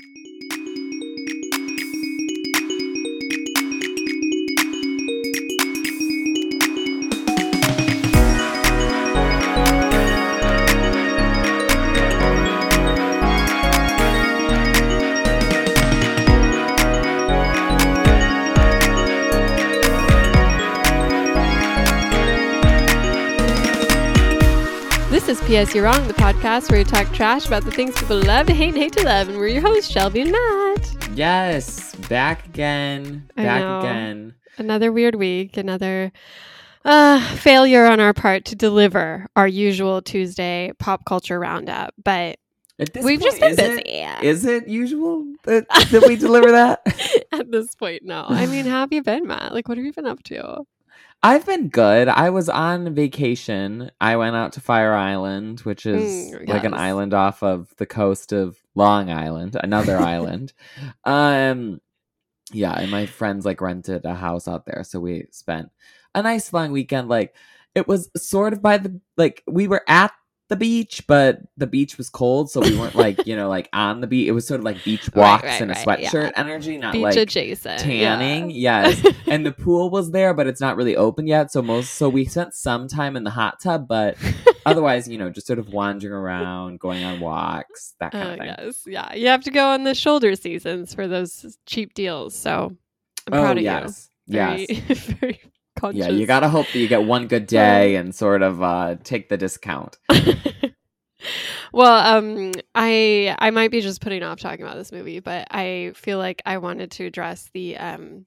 This P.S. You're Wrong, the podcast where we talk trash about the things people love to hate and hate to love. And we're your hosts, Shelby and Matt. Yes, back again, back again. Another weird week, another uh, failure on our part to deliver our usual Tuesday pop culture roundup. But we've point, just been is busy. It, is it usual that, that we deliver that? At this point, no. I mean, how have you been, Matt? Like, what have you been up to? I've been good. I was on vacation. I went out to Fire Island, which is Mm, like an island off of the coast of Long Island, another island. Um yeah, and my friends like rented a house out there, so we spent a nice long weekend like it was sort of by the like we were at the beach, but the beach was cold, so we weren't like, you know, like on the beach. It was sort of like beach walks right, and a right, yeah. sweatshirt energy, not Beach like adjacent. tanning, yeah. yes. and the pool was there, but it's not really open yet. So most so we spent some time in the hot tub, but otherwise, you know, just sort of wandering around, going on walks, that kind Oh, of thing. yes. Yeah. You have to go on the shoulder seasons for those cheap deals. So I'm oh proud of yes, you. yes, Very, very conscious. yeah. You gotta hope that you get one good day and sort of uh, take the discount. well, um, I I might be just putting off talking about this movie, but I feel like I wanted to address the um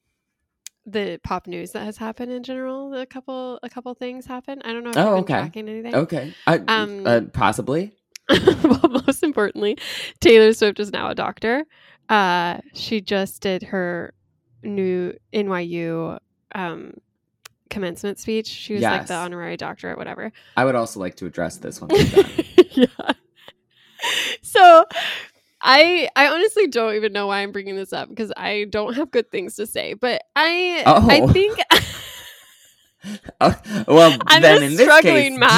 the pop news that has happened in general. A couple a couple things happened. I don't know if Oh, you've been okay. tracking anything. Okay, uh, Um, uh, possibly. well, most importantly, Taylor Swift is now a doctor. Uh, she just did her new NYU um, commencement speech. She was like the honorary doctorate, whatever. I would also like to address this one. yeah. So I I honestly don't even know why I'm bringing this up because I don't have good things to say. But I I Oh. think Oh, well, I'm then in this case, Matt.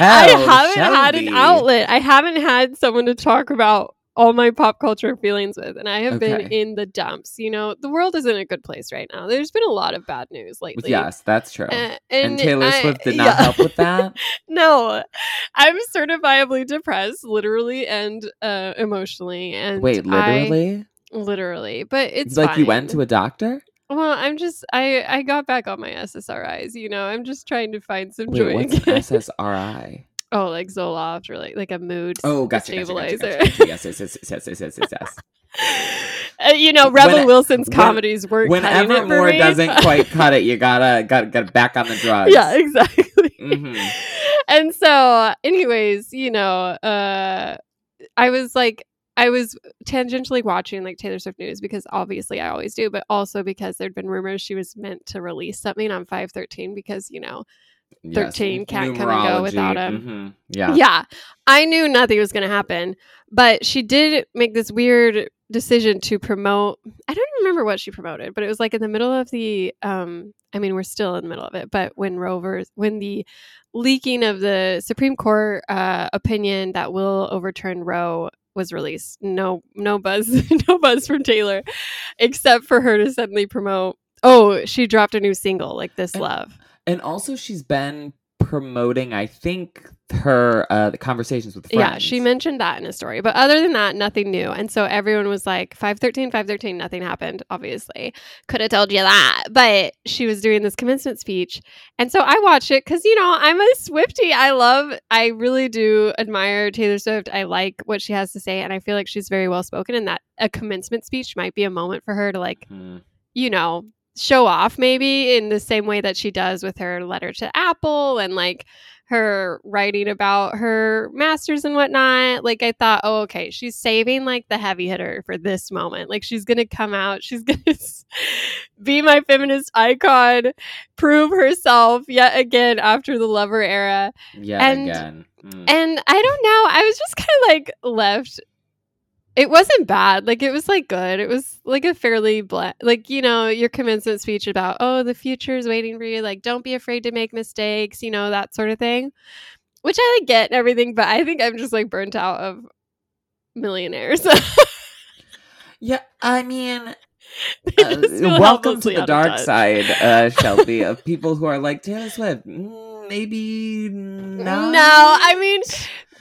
I haven't had an outlet. I haven't had someone to talk about all my pop culture feelings with, and I have been in the dumps. You know, the world is in a good place right now. There's been a lot of bad news lately. Yes, that's true. Uh, and, and Taylor I- Swift did not yeah. help with that. no, I'm certifiably depressed, literally and uh, emotionally. And Wait, I- literally? literally, but it's like you went to a doctor? Well, I'm just I I got back on my SSRIs. You know, I'm just trying to find some Wait, joy. what's again. SSRI? Oh, like Zoloft or like like a mood Oh, gotcha, stabilizer. gotcha, gotcha. Yes, yes, yes, yes, yes, yes, yes, yes. Uh, you know, Rebel When- Wilson's when- comedies cutting it Whenever more me. doesn't quite cut it, you gotta gotta get back on the drugs. yeah, exactly. Mhm. And so, anyways, you know, uh, I was like, I was tangentially watching like Taylor Swift news because obviously I always do, but also because there'd been rumors she was meant to release something on five thirteen because you know, Yes. 13 can't come and go without him. mhm, Yeah. yeah, I knew nothing was going to happen, but she did make this weird decision to promote. I don't remember what she promoted, but it was like in the middle of the. Um, I mean, we're still in the middle of it, but when Rovers, when the leaking of the Supreme Court uh, opinion that will overturn Roe was released, no, no buzz, no buzz from Taylor, except for her to suddenly promote. Oh, she dropped a new single, like this And- love. And also, she's been promoting, I think, her uh, the conversations with friends. Yeah, she mentioned that in a story. But other than that, nothing new. And so everyone was like, 513, 513, nothing happened, obviously. Could have told you that. But she was doing this commencement speech. And so I watched it because, you know, I'm a Swifty. I love, I really do admire Taylor Swift. I like what she has to say. And I feel like she's very well spoken. And that a commencement speech might be a moment for her to, like, Mhm. you know, show off maybe in the same way that she does with her letter to Apple and like her writing about her masters and whatnot. Like I thought, oh, okay, she's saving like the heavy hitter for this moment. Like she's gonna come out, she's gonna be my feminist icon, prove herself yet again after the lover era. Yeah, And- again. Mm. And I don't know, I was just kind of like left. It wasn't bad. Like it was like good. It was like a fairly bland, like you know your commencement speech about oh the future is waiting for you. Like don't be afraid to make mistakes. You know that sort of thing, which I like get and everything. But I think I'm just like burnt out of millionaires. Yeah, I mean, uh, welcome to the dark side, uh, Shelby, of people who are like Taylor Swift. Mm, maybe not. No, I mean,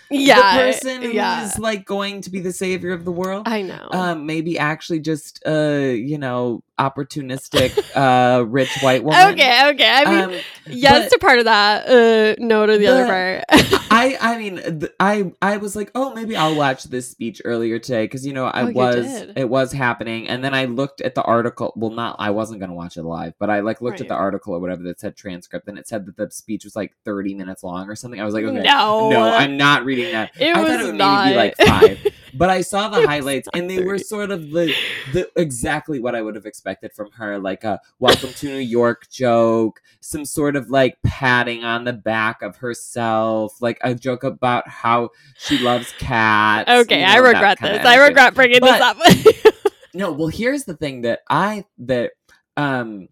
yeah, the person yeah. who's like going to be the savior of the world. I know. um, maybe actually just uh, you know, opportunistic, uh, rich white woman. okay, okay. I mean, Um, yes to part of that. Uh, no to the, other part. I I mean th- I I was like oh maybe I'll watch this speech earlier today because you know I Oh, was it was happening and then I looked at the article well not I wasn't gonna watch it live but I like looked at the article or whatever that said transcript and it said that the speech was like thirty minutes long or something I was like okay no, no I'm not reading that It I was thought it would not. maybe be like five but I saw the highlights and they were sort of the the exactly what I would have expected from her like a welcome to New York joke some sort of like patting on the back of herself, like a joke about how she loves cats. Okay, you I know, that regret this. I regret bringing But- this up. No, well, here's the thing that I that um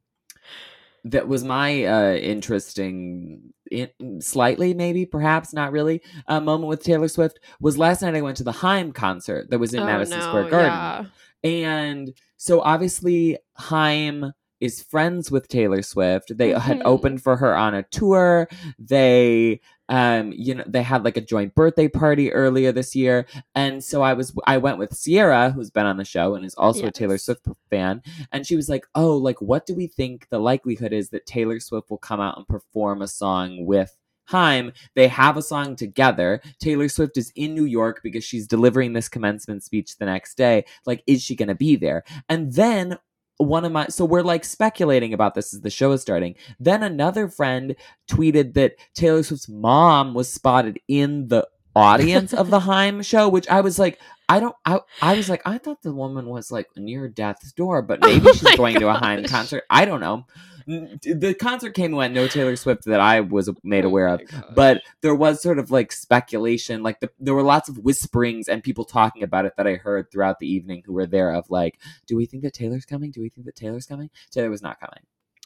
that was my uh interesting in, slightly maybe perhaps not really uh, moment with Taylor Swift was last night I went to the Haim concert that was in Oh, Madison no, Square Garden. yeah. And so obviously Haim is friends with Taylor Swift. They had Mhm. opened for her on a tour. They um you know they had like a joint birthday party earlier this year and so i was i went with sierra who's been on the show and is also a taylor swift fan and she was like oh like what do we think the likelihood is that taylor swift will come out and perform a song with Haim, they have a song together. Taylor Swift is in New York because she's delivering this commencement speech the next day. Like, is she going to be there? And then one of my, so we're like speculating about this as the show is starting. Then another friend tweeted that Taylor Swift's mom was spotted in the audience of the Haim show, which I was like, I don't, I, I was like, I thought the woman was like near death's door, but maybe Oh she's going to a Haim concert. I don't know. The concert came and went, no Taylor Swift that I was made Oh aware of gosh. but there was sort of like speculation like the, there were lots of whisperings and people talking about it that i heard throughout the evening who were there of like do we think that taylor's coming do we think that taylor's coming taylor was not coming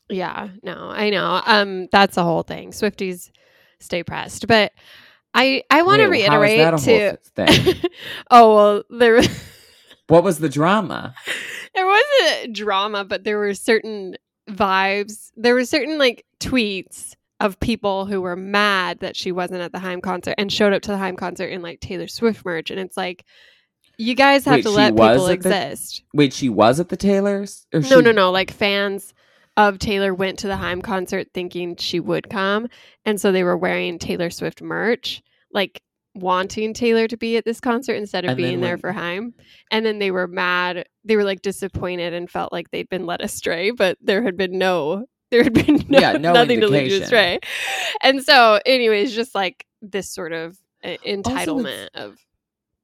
Yeah, no, I know. Um, that's the whole thing. Swifties stay pressed, but I I want to Wait, how is reiterate that a whole to. oh well, there what was the drama there wasn't drama, but there were certain vibes. There were certain like tweets of people who were mad that she wasn't at the Haim concert and showed up to the Haim concert in like Taylor Swift merch, and it's like. You guys have Wait, to let people the- exist. wait she was at the taylor's or No, she- no, no. Like fans of Taylor went to the Haim concert thinking she would come. And so they were wearing Taylor Swift merch, like wanting Taylor to be at this concert instead of And being there when- for Heim. And then they were mad. They were like disappointed and felt like they'd been led astray, but there had been no. There had been no, Yeah, no nothing to lead you astray. And so, anyways, just like this sort of uh, entitlement of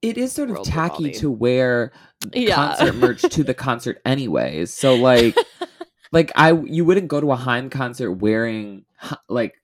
it is sort of tacky to wear Yeah. concert merch to the concert anyways so like like i you wouldn't go to a Haim concert wearing like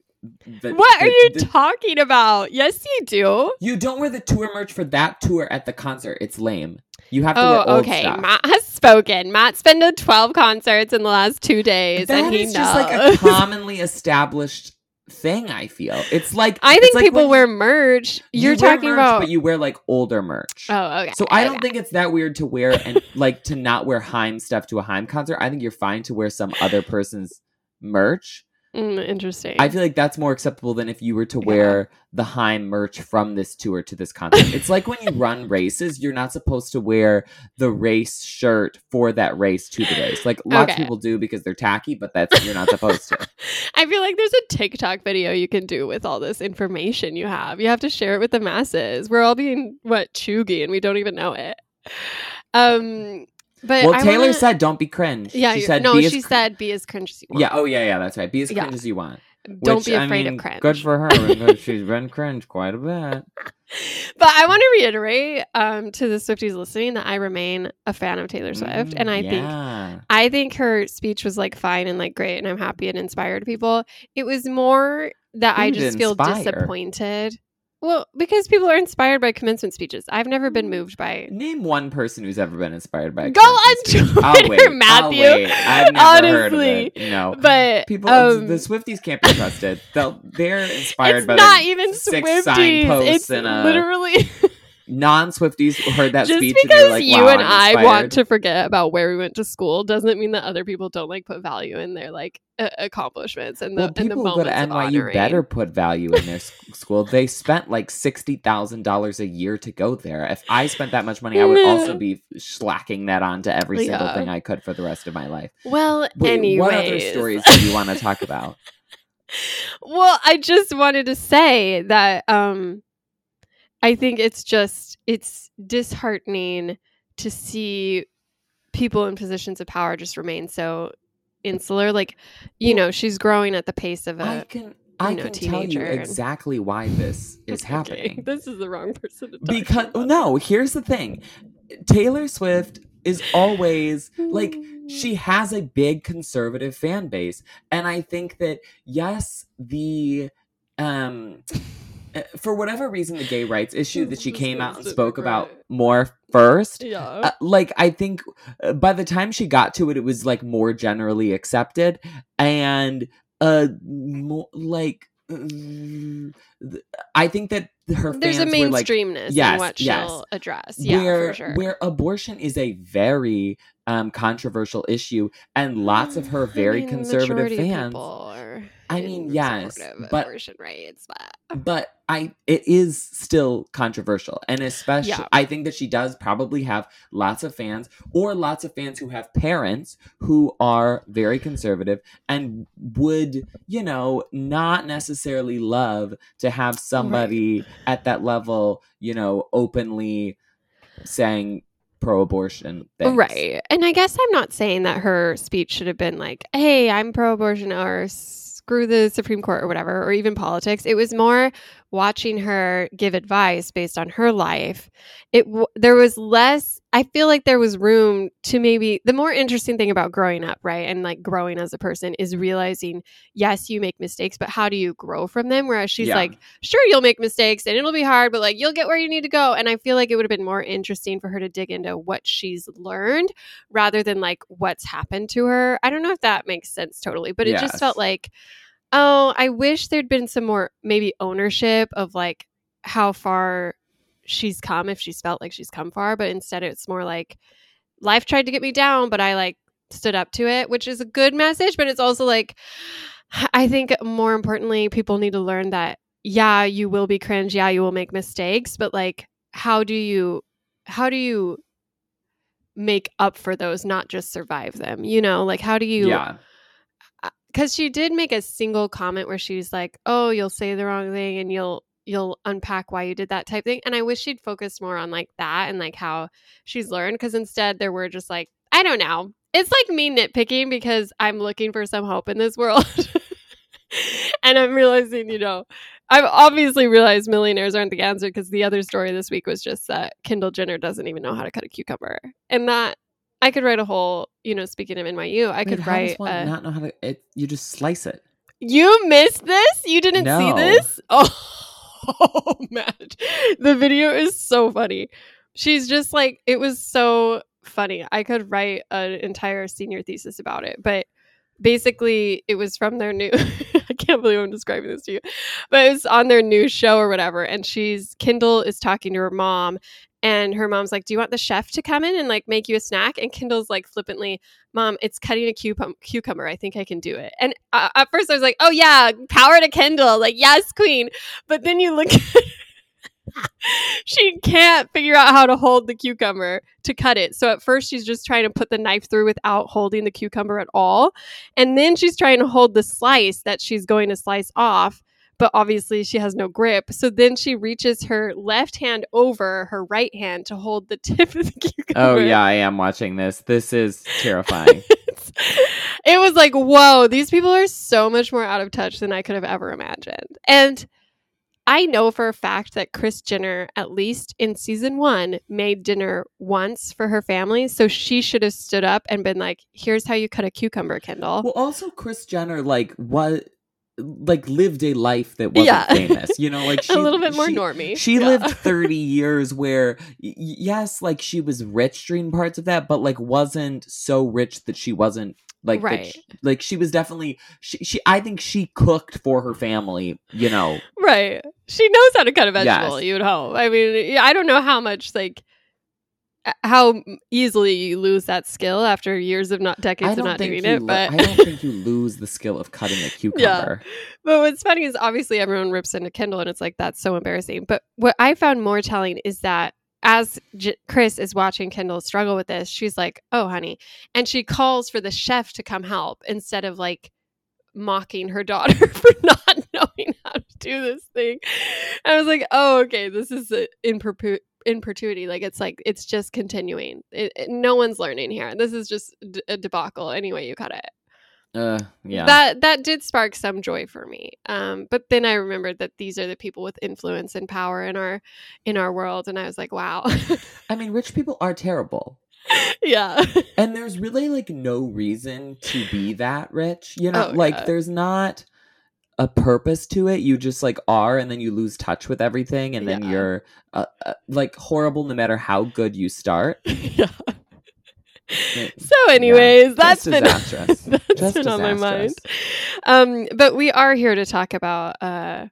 the, what are the- you the- talking about? Yes, you do. You don't wear the tour merch for that tour at the concert. It's lame. You have to wear Oh, old okay. stuff. Matt has spoken. Matt's been to 12 concerts in the last two days, That and he is knows. just like a commonly established thing. I feel it's like I think like people wear merch. you You're wear talking merch, about. but you wear like older merch. oh, okay. So I don't think it's that weird to wear and like to not wear Haim stuff to a Haim concert. I think you're fine to wear some other person's merch. Mm, interesting. I feel like that's more acceptable than if you were to Yeah. wear the Haim merch from this tour to this concert. it's like when you run races, you're not supposed to wear the race shirt for that race to the race. Like lots of people do because they're tacky, but that's you're not supposed to. I feel like there's a TikTok video you can do with all this information you have. You have to share it with the masses. We're all being what cheugy and we don't even know it. Um, but well, I Taylor wanna- said, "Don't be cringe." yeah, she said, no, be she cr- said be as cringe as you want. Yeah. Oh, yeah, yeah. That's right. Be as Yeah. cringe as you want. don't Which, be I afraid mean, of cringe. Good for her because she's been cringe quite a bit. But I want to reiterate um, to the Swifties listening that I remain a fan of Taylor Swift, and I Mm, think. I think her speech was like fine and like great, and I'm happy it inspired people. It was more that I just feel inspire? disappointed. Well, because people are inspired by commencement speeches. I've never been moved by. Name one person who's ever been inspired by. a Go on speech. Twitter, I'll wait. I'll Matthew. wait. I've never heard of Honestly. it. No. But People, um, the Swifties can't be trusted. They'll, they're inspired it's by not even six Swifties. signposts It's and a- literally non Swifties heard that Just speech because and like, you wow, and I want to forget about where we went to school doesn't mean that other people don't like put value in their like a- accomplishments and the Well, and the people go to NYU better put value in their school. They spent like sixty thousand dollars a year to go there. If I spent that much money, I would also be slacking that onto every single Yeah. thing I could for the rest of my life. Well, Wait, anyways, what other stories do you want to talk about? well, I just wanted to say that um I think it's just it's disheartening to see people in positions of power just remain so insular. Like, you Well, know, she's growing at the pace of I a can I know, can tell you exactly why this is Okay, happening. This is the wrong person to talk because about no here's the thing taylor swift is always like she has a big conservative fan base and i think that yes the um for whatever reason the gay rights issue that she came out and spoke about more first yeah. uh, like i think uh, by the time she got to it it was like more generally accepted and uh more like th- i think that her There's a were like mainstreamness Yes, in what yes. she'll address. Yeah, where for sure. where abortion is a very um controversial issue and lots of her I very mean, conservative fans are I mean, yes, but- abortion rights, but but i it is still controversial and especially Yeah. i think that she does probably have lots of fans or lots of fans who have parents who are very conservative and would you know not necessarily love to have somebody at that level you know openly saying pro-abortion things. right. And I guess I'm not saying that her speech should have been like, "Hey, I'm pro-abortion," or "Screw the Supreme Court," or whatever, or even politics. It was more watching her give advice based on her life. It w- there was less. I feel like there was room to maybe the more interesting thing about growing up, right, and like growing as a person is realizing, yes, you make mistakes, but how do you grow from them? Whereas she's Yeah. like, sure you'll make mistakes and it'll be hard but like you'll get where you need to go and i feel like it would have been more interesting for her to dig into what she's learned rather than like what's happened to her i don't know if that makes sense totally but it just felt like oh i wish there'd been some more maybe ownership of like how far she's come if she's felt like she's come far but instead it's more like life tried to get me down but i like stood up to it which is a good message but it's also like i think more importantly people need to learn that yeah you will be cringe yeah you will make mistakes but like how do you how do you make up for those not just survive them you know? Like how do you yeah. because she did make a single comment where she's like oh you'll say the wrong thing and you'll you'll unpack why you did that type thing and i wish she'd focused more on like that and like how she's learned because instead there were just like i don't know it's like me nitpicking because i'm looking for some hope in this world and i'm realizing you know i've obviously realized millionaires aren't the answer because the other story this week was just that kendall jenner doesn't even know how to cut a cucumber and that i could write a whole you know speaking of nyu i Wait, could how does write one a, not know how to it, you just slice it you missed this? You didn't see this? Oh, Oh, Matt. The video is so funny. She's just like, it was so funny. I could write an entire senior thesis about it. But basically, it was from their new, I can't believe I'm describing this to you, but it was on their new show or whatever. And she's, Kendall is talking to her mom. And her mom's like, Do you want the chef to come in and like make you a snack? And Kendall's like flippantly, Mom, it's cutting a cucum- cucumber. I think I can do it. And uh, at first I was like, Oh, yeah, power to Kendall. Like, yes, queen. But then you look she can't figure out how to hold the cucumber to cut it. So at first she's just trying to put the knife through without holding the cucumber at all. And then she's trying to hold the slice that she's going to slice off. But obviously she has no grip. So then she reaches her left hand over her right hand to hold the tip of the cucumber. oh yeah i am watching this this is terrifying it was like, whoa, these people are so much more out of touch than I could have ever imagined. And I know for a fact that Kris Jenner, at least in season one, made dinner once for her family. So she should have stood up and been like, here's how you cut a cucumber, Kendall. Well, also Kris Jenner, like what like lived a life that wasn't Yeah. famous. You know, like she a little bit more she, normy. She Yeah. lived 30 years where y- yes, like she was rich during parts of that, but like wasn't so rich that she wasn't like Right. sh- like she was definitely she, she I think she cooked for her family, you know. Right. She knows how to cut a vegetable, Yes. you would hope. I mean, I don't know how much, like, how easily you lose that skill after years of not decades of don't doing it. lo- But I don't think you lose the skill of cutting a cucumber. but what's funny is obviously everyone rips into Kendall and it's like that's so embarrassing. But what I found more telling is that as J- Kris is watching Kendall struggle with this, she's like, "Oh, honey," and she calls for the chef to come help instead of like mocking her daughter for not knowing how to do this thing. And I was like, "Oh, okay, this is a, in perpu- in perpetuity. Like it's like it's just continuing. It, it- no one's learning here. This is just d- a debacle. Anyway, you cut it." Uh yeah. that that did spark some joy for me um but then i remembered that these are the people with influence and power in our in our world and i was like wow I mean, rich people are terrible. yeah And there's really like no reason to be that rich. You know, Oh, like yeah. there's not a purpose to it. You just like are and then you lose touch with everything and then Yeah. you're uh, uh, like horrible no matter how good you start. yeah It- so anyways that's Just been disastrous. that's Just been on my mind um but we are here to talk about uh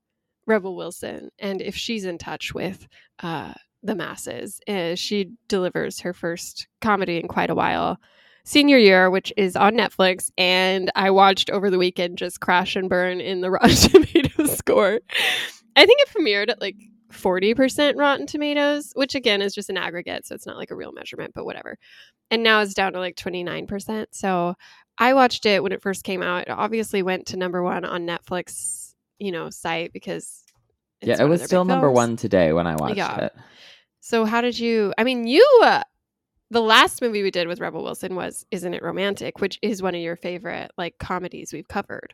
rebel wilson and if she's in touch with uh the masses uh, she delivers her first comedy in quite a while senior year which is on netflix and i watched over the weekend just crash and burn in the rotten tomatoes score i think it premiered at like 40% rotten tomatoes which again is just an aggregate so it's not like a real measurement but whatever and now it's down to like 29% so I watched it when it first came out. It obviously went to number one on Netflix, you know, site because it's Yeah, it was still number films. one today when I watched Yeah. it. So how did you? I mean, you. Uh, the last movie we did with Rebel Wilson was "Isn't It Romantic," which is one of your favorite like comedies we've covered.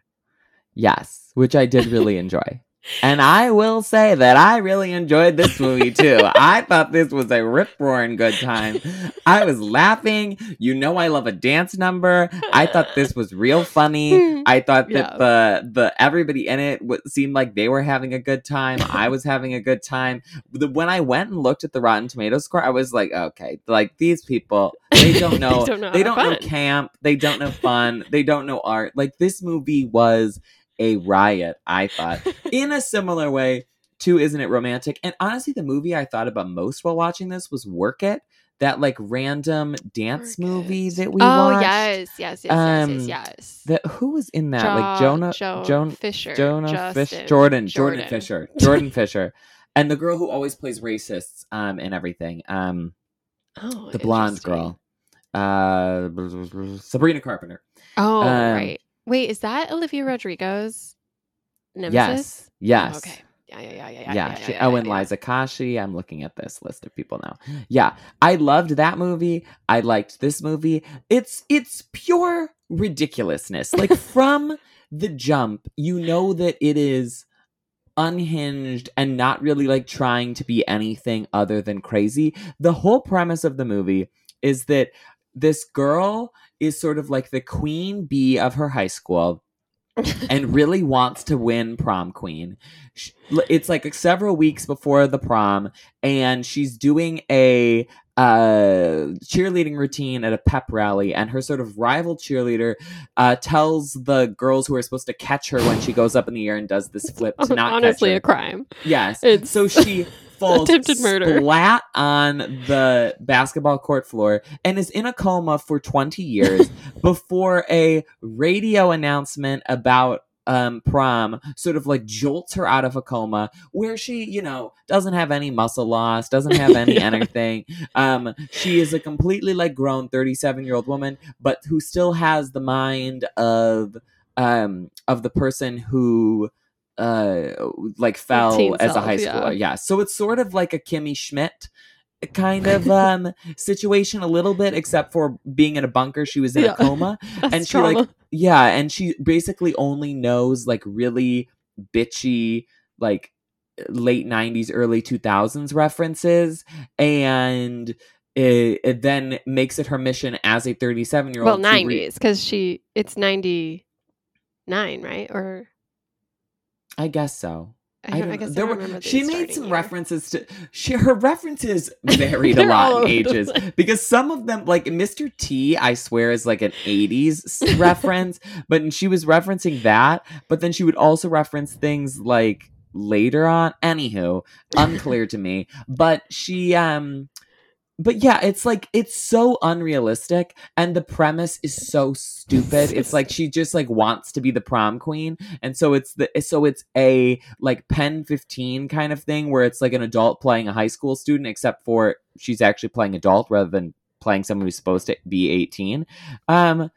Yes, which I did really enjoy. And I will say that I really enjoyed this movie too. I thought this was a rip roaring good time. I was laughing. You know, I love a dance number. I thought this was real funny. I thought that Yeah. the the everybody in it w- seemed like they were having a good time. I was having a good time. The, when I went and looked at the Rotten Tomatoes score, I was like, okay, like these people, they don't know, they don't know. they don't know camp. They don't know fun. they don't know art. Like this movie was a riot. I thought in a similar way to Isn't It Romantic? And honestly, the movie I thought about most while watching this was Work It. That like random dance Work movie It. that we oh watched. yes, yes, yes, Um, yes, yes, yes. That who was in that? like Jo- Jonah, Jo- Joan, Fisher, Jonah Fish, Jordan, Jordan, Jordan. Fisher, Jordan Fisher, and the girl who always plays racists um and everything. Um, Oh, the blonde girl, uh, Sabrina Carpenter. Oh, Um, right. Wait, is that Olivia Rodrigo's nemesis? Yes, yes. Oh, okay. Yeah, yeah, yeah, yeah, Yeah, yeah. she, yeah, and yeah. Liza Koshy. I'm looking at this list of people now. Yeah, I loved that movie. I liked this movie. It's it's pure ridiculousness. Like from the jump, you know that it is unhinged and not really like trying to be anything other than crazy. The whole premise of the movie is that this girl is sort of like the queen bee of her high school and really wants to win prom queen. It's like several weeks before the prom, and she's doing a uh cheerleading routine at a pep rally and her sort of rival cheerleader uh tells the girls who are supposed to catch her when she goes up in the air and does this flip to not honestly catch her. a crime. yes It's so she falls attempted murder. flat on the basketball court floor and is in a coma for 20 years before a radio announcement about um prom sort of like jolts her out of a coma where she you know doesn't have any muscle loss doesn't have any Yeah. anything um she is a completely like grown 37 year old woman but who still has the mind of um of the person who uh like fell teen as a high schooler yeah so it's sort of like a kimmy schmidt kind of um situation a little bit except for being in a bunker she was in Yeah. a coma and she, like, yeah, and she basically only knows like really bitchy, like late 90s, early 2000s references. And it, it then makes it her mission as a 37 year old. well, nineties because she it's ninety nine, right? Or I guess so. I, I, guess there don't were- she made some year. references to she her references varied a lot in ages because some of them like Mr. T I swear is like an 80s reference but she was referencing that but then she would also reference things like later on anywho unclear to me but she um but yeah it's like it's so unrealistic and the premise is so stupid. It's like she just like wants to be the prom queen and so it's the so it's a like pen 15 kind of thing where it's like an adult playing a high school student except for she's actually playing adult rather than playing someone who's supposed to be 18 um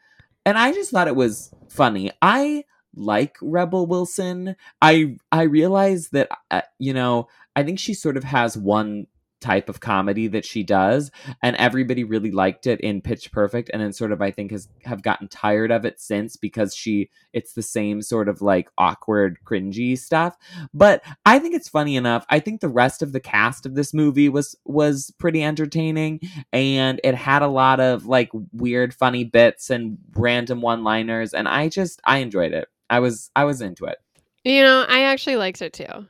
and i just thought it was funny. I like rebel wilson. I i realize that uh, you know i think she sort of has one type of comedy that she does and everybody really liked it in pitch perfect and then sort of i think has have gotten tired of it since because she it's the same sort of like awkward cringy stuff. But i think it's funny enough i think the rest of the cast of this movie was was pretty entertaining and it had a lot of like weird funny bits and random one liners and i just i enjoyed it. I was i was into it. You know, I actually liked it too.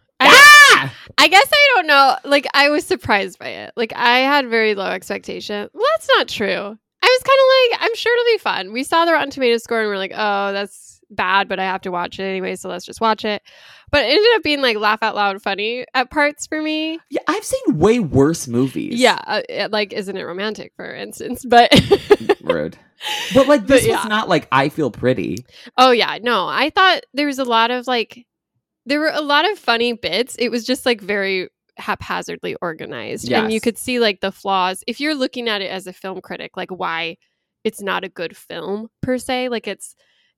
I, ah! I guess I don't know. Like, I was surprised by it. Like, I had very low expectation. Well, that's not true. I was kind of like, I'm sure it'll be fun. We saw the Rotten Tomatoes score and we're like, oh, that's bad, but I have to watch it anyway, so let's just watch it. But it ended up being like laugh out loud funny at parts for me. yeah i've seen way worse movies Yeah, uh, it- like, isn't it romantic, for instance? But rude but like But this yeah. was not like i feel pretty Oh yeah, no. I thought there was a lot of like there were a lot of funny bits. It was just like very haphazardly organized. And you could see like the flaws if you're looking at it as a film critic, like why it's not a good film per se. Like it's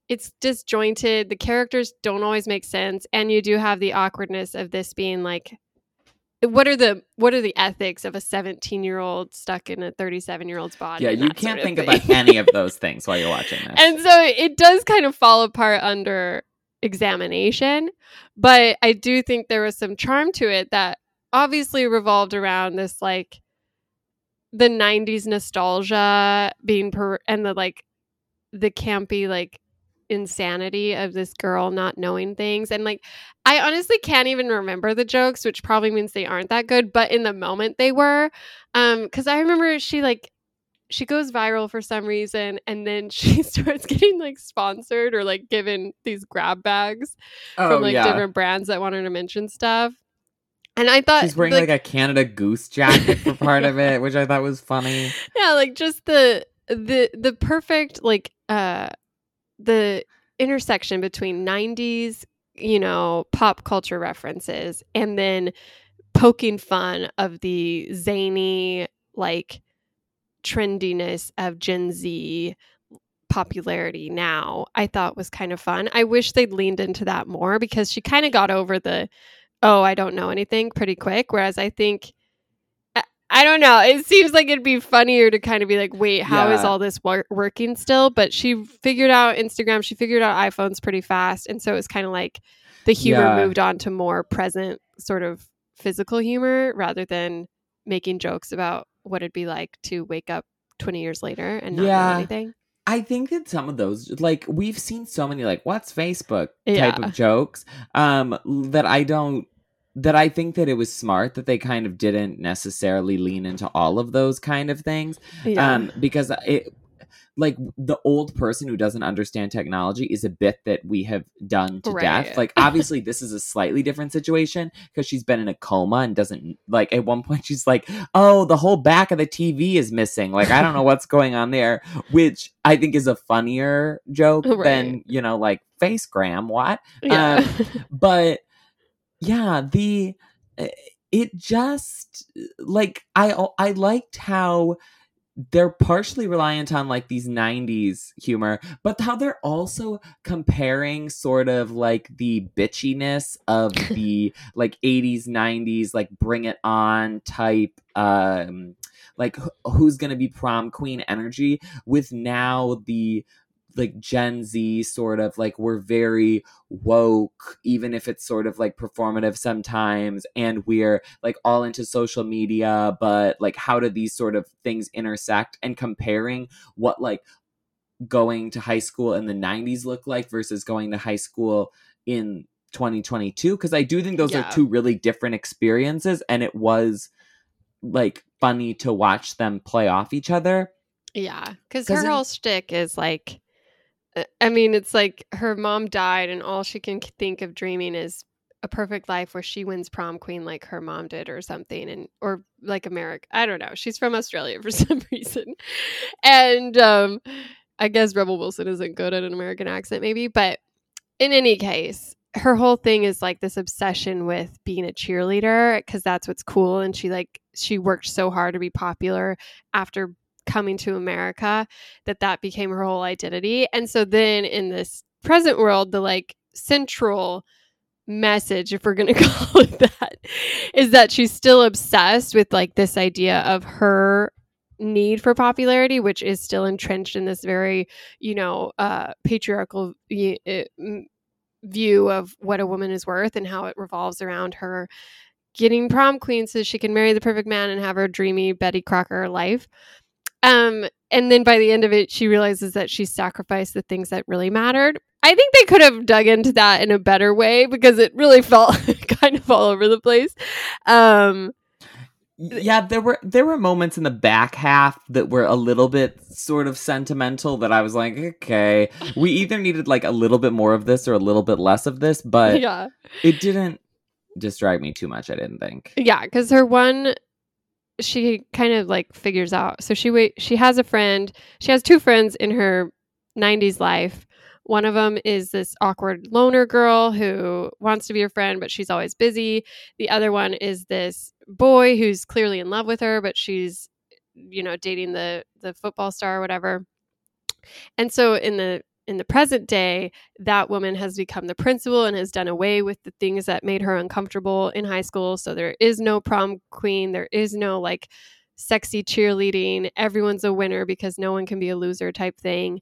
it's disjointed. The characters don't always make sense. And you do have the awkwardness of this being like what are the what are the ethics of a 17 year old stuck in a 37 year old's body? yeah you can't sort of think thing. about any of those things while you're watching this And so it does kind of fall apart under examination, but I do think there was some charm to it that obviously revolved around this like the 90s nostalgia being per- and the like the campy like insanity of this girl not knowing things. And like I honestly can't even remember the jokes which probably means they aren't that good but in the moment they were um cuz I remember she like she goes viral for some reason and then she starts getting like sponsored or like given these grab bags oh from like yeah. different brands that want her to mention stuff. And I thought she's wearing like, a canada goose jacket for part of it which i thought was funny. Yeah like just the the the perfect like uh the intersection between 90s you know pop culture references and then poking fun of the zany like trendiness of gen z popularity now i thought was kind of fun i wish they'd leaned into that more because she kind of got over the oh i don't know anything pretty quick whereas i think I- I don't know. It seems like it'd be funnier to kind of be like, wait, how is Yeah. all this wor- working still? But she figured out Instagram, she figured out iPhones pretty fast. And so it was kind of like the humor Yeah. moved on to more present sort of physical humor rather than making jokes about what it'd be like to wake up 20 years later and not Yeah. know anything. I think that some of those, like, we've seen so many, like, what's Facebook type Yeah. of jokes, um, that I don't, that I think that it was smart that they kind of didn't necessarily lean into all of those kind of things, Yeah. um, because it, like, the old person who doesn't understand technology is a bit that we have done to death. Like, obviously, this is a slightly different situation because she's been in a coma and doesn't, like, at one point she's like, oh, the whole back of the TV is missing. Like, I don't know what's going on there, which I think is a funnier joke Right. than, you know, like Facegram, what? yeah. But yeah, the eh, it just like I I liked how they're partially reliant on like these 90s humor, but how they're also comparing sort of like the bitchiness of the like 80s, 90s, like bring it on type um like wh- who's gonna be prom queen energy with now the like Gen Z sort of like we're very woke, even if it's sort of like performative sometimes, and we're like all into social media, but like how do these sort of things intersect and comparing what like going to high school in the 90s looked like versus going to high school in 2022 because I do think those Yeah. are two really different experiences and it was like funny to watch them play off each other. Yeah, because her in- whole shtick is like, I mean, it's like her mom died, and all she can think of dreaming is a perfect life where she wins prom queen like her mom did, or something, and or like America. I don't know. She's from Australia for some reason, and um, I guess Rebel Wilson isn't good at an American accent, maybe, but in any case. Her whole thing is like this obsession with being a cheerleader because that's what's cool. And she like, she worked so hard to be popular after coming to America that that became her whole identity. And so then in this present world, the like central message, if we're going to call it that, is that she's still obsessed with like this idea of her need for popularity which is still entrenched in this very you know uh patriarchal uh, view of what a woman is worth and how it revolves around her getting prom queen so she can marry the perfect man and have her dreamy Betty Crocker life. Um, and then by the end of it, she realizes that she sacrificed the things that really mattered. I think they could have dug into that in a better way because it really felt kind of all over the place. Um, Yeah, there were there were moments in the back half that were a little bit sort of sentimental that I was like, okay, we either needed like a little bit more of this or a little bit less of this, but yeah, it didn't distract me too much, I didn't think. yeah, because her one, she kind of like figures out. So she wait, she has a friend. She has two friends in her '90s life. One of them is this awkward loner girl who wants to be her friend, but she's always busy. The other one is this boy who's clearly in love with her, but she's, you know, dating the the football star or whatever. And so in the in the present day, that woman has become the principal and has done away with the things that made her uncomfortable in high school. So there is no prom queen, there is no like sexy cheerleading, everyone's a winner because no one can be a loser type thing.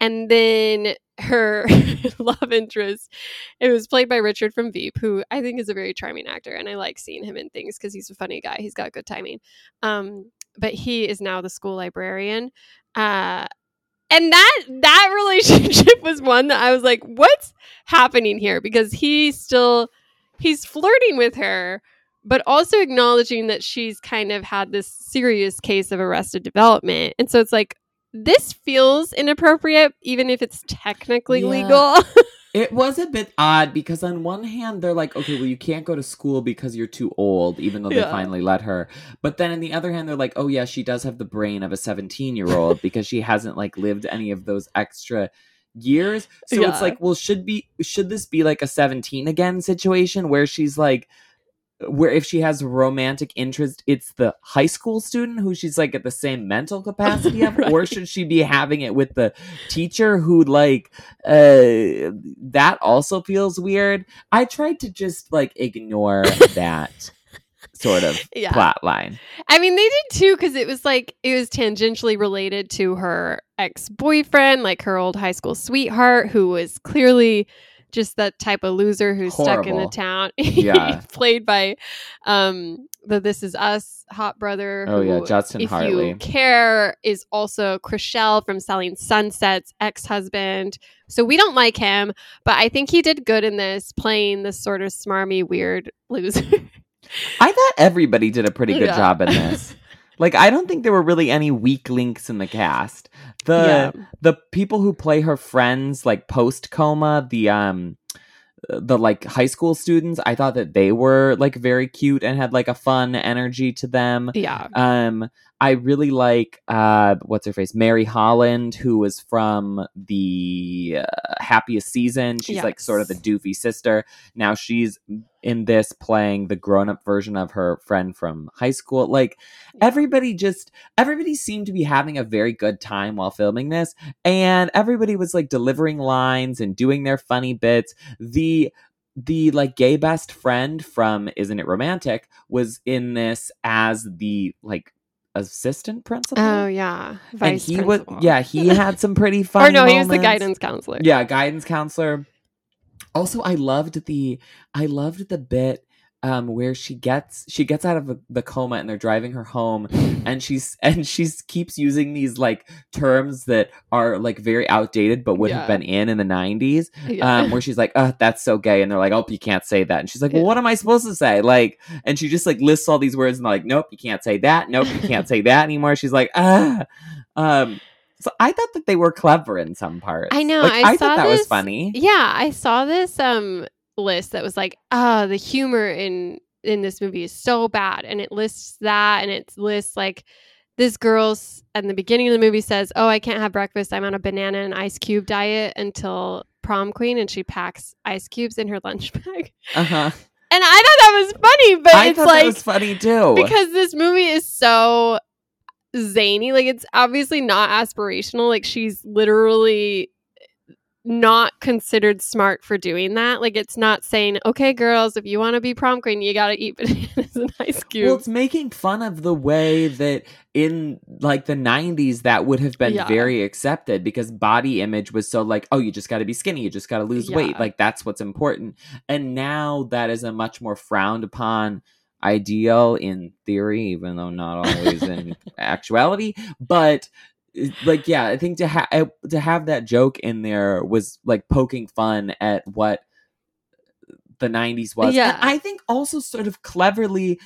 And then her love interest, it was played by Richard from Veep, who I think is a very charming actor, and I like seeing him in things because he's a funny guy. He's got good timing. Um, but he is now the school librarian. Uh, and that that relationship was one that I was like, what's happening here? Because he still he's flirting with her, but also acknowledging that she's kind of had this serious case of arrested development. And so it's like this feels inappropriate, even if it's technically Yeah. legal. It was a bit odd because on one hand they're like, okay, well you can't go to school because you're too old, even though they finally let her. But then on the other hand, they're like, oh yeah, she does have the brain of a 17 year old because she hasn't like lived any of those extra years. So Yeah. it's like, well, should be should this be like a 17 again situation where she's like where if she has romantic interest, it's the high school student who she's like at the same mental capacity of, or should she be having it with the teacher who like uh that also feels weird. I tried to just like ignore that sort of yeah. plot line. I mean, they did too because it was like it was tangentially related to her ex boyfriend, like her old high school sweetheart, who was clearly just that type of loser who's stuck in the town. Yeah. played by um the This Is Us hot brother. Oh, yeah, who, Justin if Hartley. you care, is also Chrishell from Selling Sunset's ex husband. So we don't like him, but I think he did good in this, playing this sort of smarmy, weird loser. I thought everybody did a pretty good Yeah. job in this. Like I don't think there were really any weak links in the cast. The yeah. the people who play her friends like post coma the um the like high school students i thought that they were like very cute and had like a fun energy to them Yeah. um i really like uh what's her face mary holland who was from the uh, happiest season. She's like sort of the doofy sister. Now she's in this playing the grown-up version of her friend from high school. Like everybody just everybody seemed to be having a very good time while filming this and everybody was like delivering lines and doing their funny bits. The the like gay best friend from isn't it romantic was in this as the like assistant principal Oh yeah, and he principal. was yeah he had some pretty fun or no, he was the guidance counselor. Yeah, guidance counselor. Also, I loved the I loved the bit um where she gets she gets out of the coma and they're driving her home and she's and she's keeps using these like terms that are like very outdated but would Yeah. have been in in the 90s Yeah. um where she's like oh that's so gay. And they're like oh you can't say that. And she's like well what am i supposed to say? Like and she just like lists all these words and they're like nope you can't say that. Nope you can't say that anymore. She's like ah um so i thought that they were clever in some parts. I know, like, I thought saw that was funny. Yeah, I saw this um list that was like, ah, the humor in in this movie is so bad, and it lists that, and it lists like this girl's at the beginning of the movie says, "Oh, I can't have breakfast. I'm on a banana and ice cube diet until prom queen," and she packs ice cubes in her lunch bag. uh-huh And I thought that was funny, but i it's thought like was funny too because this movie is so zany like it's obviously not aspirational like she's literally not considered smart for doing that like it's not saying okay girls if you want to be prom queen you gotta eat bananas and ice cubes Well, it's making fun of the way that in like the 90s that would have been Yeah. very accepted because body image was so like, oh, you just got to be skinny, you just got to lose weight. Like that's what's important. And now that is a much more frowned upon ideal in theory, even though not always in actuality. But like, yeah, I think to have to have that joke in there was like poking fun at what the 90s was. Yeah. And I think also sort of cleverly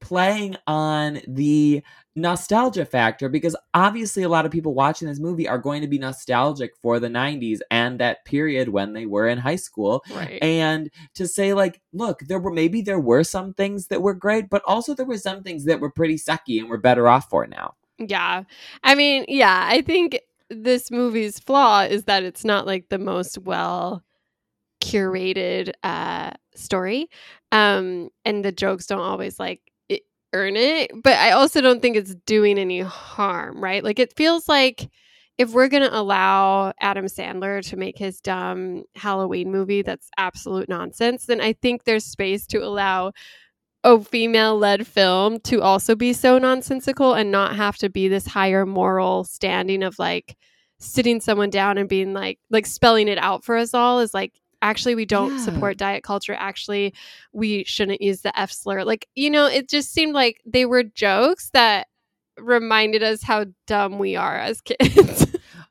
playing on the nostalgia factor because obviously a lot of people watching this movie are going to be nostalgic for the 90s and that period when they were in high school right and to say like look there were maybe there were some things that were great but also there were some things that were pretty sucky and we're better off for now yeah. I mean yeah i think this movie's flaw is that it's not like the most well curated uh story um and the jokes don't always like it, earn it but i also don't think it's doing any harm right? Like it feels like if we're going to allow adam sandler to make his dumb halloween movie that's absolute nonsense then i think there's space to allow a female led film to also be so nonsensical and not have to be this higher moral standing of like sitting someone down and being like like spelling it out for us all is like actually we don't Yeah. support diet culture. Actually we shouldn't use the f slur. Like you know it just seemed like they were jokes that reminded us how dumb we are as kids.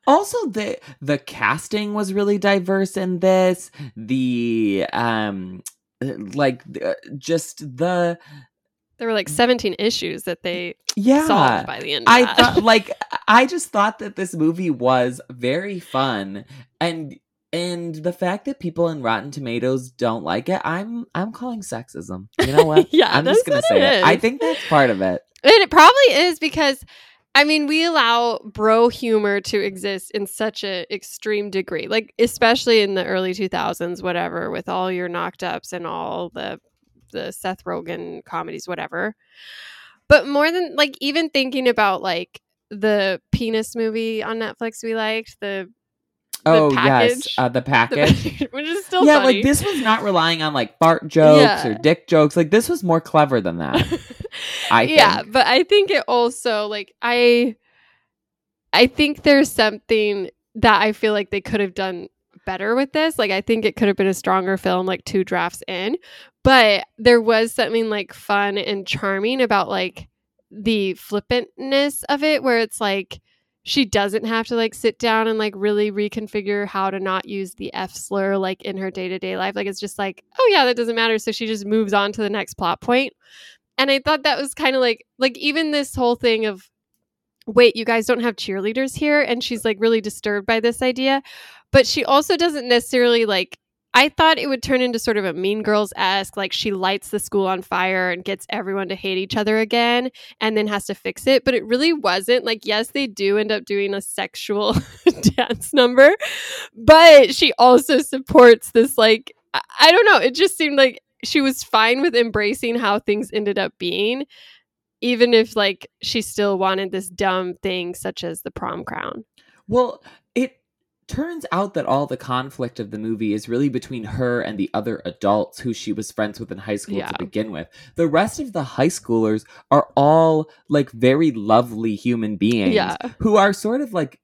Also the the casting was really diverse in this. The um like uh, just the there were like 17 issues that they yeah solved by the end of I thought like I just thought that this movie was very fun and and the fact that people in Rotten Tomatoes don't like it, I'm I'm calling sexism. You know what? Yeah, I'm just gonna say it. it I think that's part of it. And it probably is because I mean, we allow bro humor to exist in such an extreme degree. Like especially in the early 2000s whatever with all your knocked ups and all the the Seth Rogen comedies whatever. But more than like even thinking about like the penis movie on Netflix we liked, the Oh package. yes, uh, the the package. which is still yeah, funny. like this was not relying on like fart jokes or dick jokes. Like this was more clever than that. I yeah, but I think it also like I I think there's something that I feel like they could have done better with this. Like I think it could have been a stronger film like two drafts in. But there was something like fun and charming about like the flippantness of it where it's like she doesn't have to like sit down and like really reconfigure how to not use the F slur like in her day-to-day life. Like it's just like, oh yeah, that doesn't matter. So she just moves on to the next plot point. And I thought that was kind of like like even this whole thing of wait, you guys don't have cheerleaders here and she's like really disturbed by this idea, but she also doesn't necessarily like I thought it would turn into sort of a Mean Girls esque, like she lights the school on fire and gets everyone to hate each other again and then has to fix it. But it really wasn't. Like, yes, they do end up doing a sexual dance number, but she also supports this, like, I, don't know. It just seemed like she was fine with embracing how things ended up being, even if, like, she still wanted this dumb thing such as the prom crown. Well, it turns out that all the conflict of the movie is really between her and the other adults who she was friends with in high school Yeah. to begin with. The rest of the high schoolers are all like very lovely human beings Yeah. who are sort of like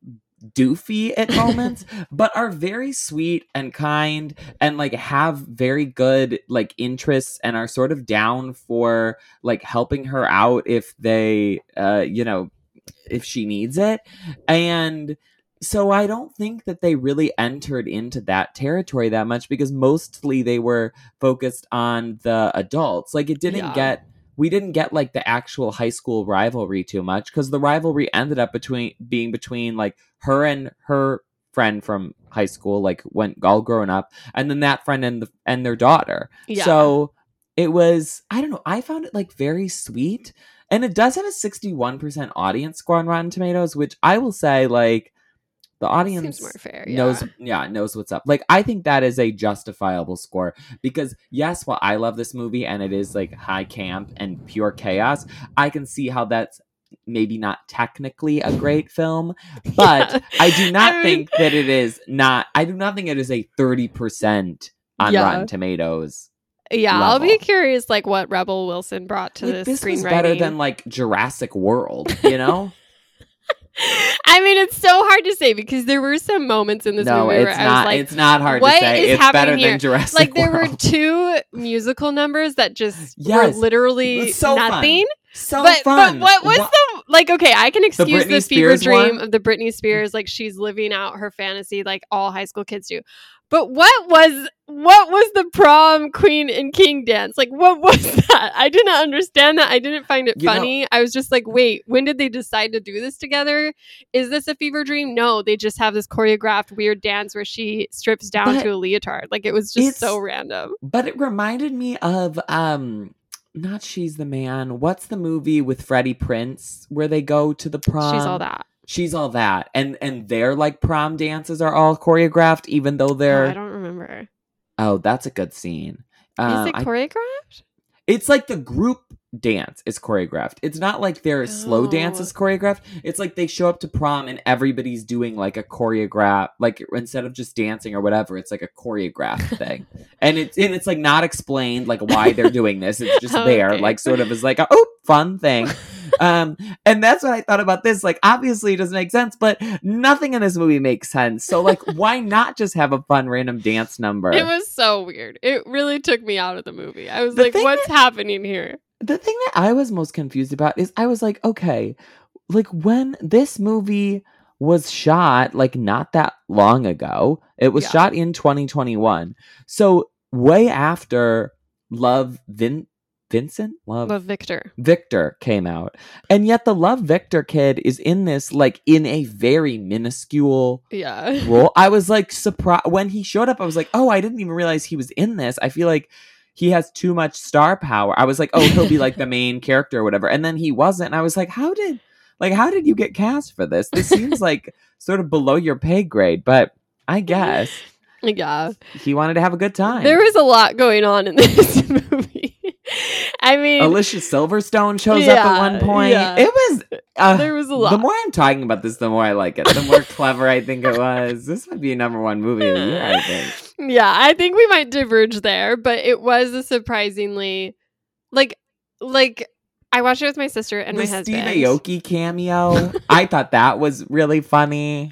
doofy at moments, but are very sweet and kind and like have very good like interests and are sort of down for like helping her out if they uh you know if she needs it. And so I don't think that they really entered into that territory that much because mostly they were focused on the adults. Like it didn't Yeah. get we didn't get like the actual high school rivalry too much because the rivalry ended up between being between like her and her friend from high school like when all grown up and then that friend and the and their daughter Yeah. so it was i don't know i found it like very sweet and it does have a 61% audience score on rotten tomatoes which i will say like the audience fair. Yeah. knows yeah knows what's up like i think that is a justifiable score because yes while i love this movie and it is like high camp and pure chaos i can see how that's maybe not technically a great film but Yeah. i do not I mean- think that it is not i do not think it is a 30% on Yeah. rotten tomatoes Yeah, I'll be curious like what Rebel Wilson brought to like, this this was better than like jurassic world you know I mean, it's so hard to say because there were some moments in this no movie it's where I not was like, it's not hard to say is it's better here? than jurassic like there were two musical numbers that just Yes. were literally so fun. nothing. so but fun but what was the like? Okay, I can excuse Britney the, fever Spears dream one? of the Britney Spears, like she's living out her fantasy, like all high school kids do. But what was what was the prom queen and king dance? Like what was that? I didn't understand that. I didn't find it You know- funny. I was just like, wait, when did they decide to do this together? Is this a fever dream? No, they just have this choreographed weird dance where she strips down to a leotard. Like it was just so random. But it reminded me of um not She's the Man. What's the movie with Freddie Prinze where they go to the prom? She's all that. She's all that. And and their like prom dances are all choreographed even though Oh, they're I don't remember. Oh, that's a good scene. Is Um, it I- choreographed? it's like the group dance is choreographed. It's not like their slow dance Oh. is choreographed. It's like they show up to prom and everybody's doing like a choreograph, like instead of just dancing or whatever, it's like a choreographed thing. And it's and it's like not explained like why they're doing this. It's just Oh, there, like sort of as like a oh fun thing. um and that's what I thought about this. Like obviously it doesn't make sense, but nothing in this movie makes sense. So like why not just have a fun random dance number? It was so weird. It really took me out of the movie. I was The like, what's happening here? The thing that I was most confused about is I was like, okay, like when this movie was shot, like not that long ago, it was Yeah. shot in 2021. So way after Love Vin Vincent? Love, Love Victor. Victor came out. And yet the Love Victor kid is in this like in a very minuscule Yeah. role. I was like surprised when he showed up. I was like, oh, I didn't even realize he was in this. I feel like he has too much star power. I was like, oh, he'll be like the main character or whatever. And then he wasn't. And I was like, how did like how did you get cast for this? This seems like sort of below your pay grade, but I guess Yeah. he wanted to have a good time. There was a lot going on in this movie. I mean, Alicia Silverstone shows up at one point. yeah. It was uh, there was a lot. the more I'm talking about this, the more I like it. The more clever I think it was. This might be a number one movie of the year, I think. yeah, I think we might diverge there, but it was a surprisingly like like I watched it with my sister and the my husband. Steve Aoki cameo. I thought that was really funny.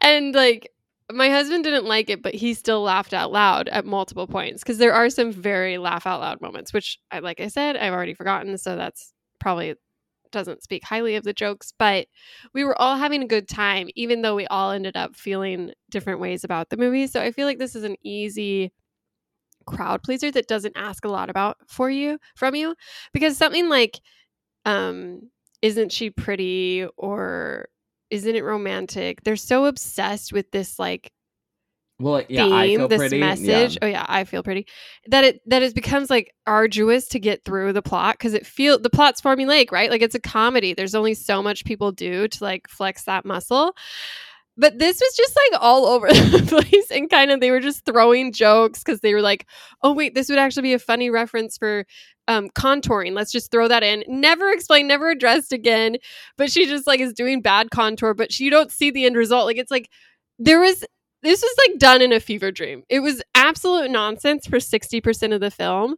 And like my husband didn't like it, but he still laughed out loud at multiple points because there are some very laugh out loud moments, which I like I said, I've already forgotten, so that's probably doesn't speak highly of the jokes, but we were all having a good time, even though we all ended up feeling different ways about the movie. So I feel like this is an easy crowd pleaser that doesn't ask a lot about for you from you because something like um isn't she pretty or isn't it romantic? They're so obsessed with this like Well, yeah, theme this pretty. message. Yeah. oh yeah i feel pretty. That it that it becomes like arduous to get through the plot because it feel the plot's formulaic right? Like it's a comedy. There's only so much people do to like flex that muscle but this was just like all over the place and kind of they were just throwing jokes because they were like oh wait this would actually be a funny reference for um, contouring. Let's just throw that in. Never explained never addressed again. But she just like is doing bad contour but she, you don't see the end result. Like it's like there was this was like done in a fever dream. It was absolute nonsense for 60% of the film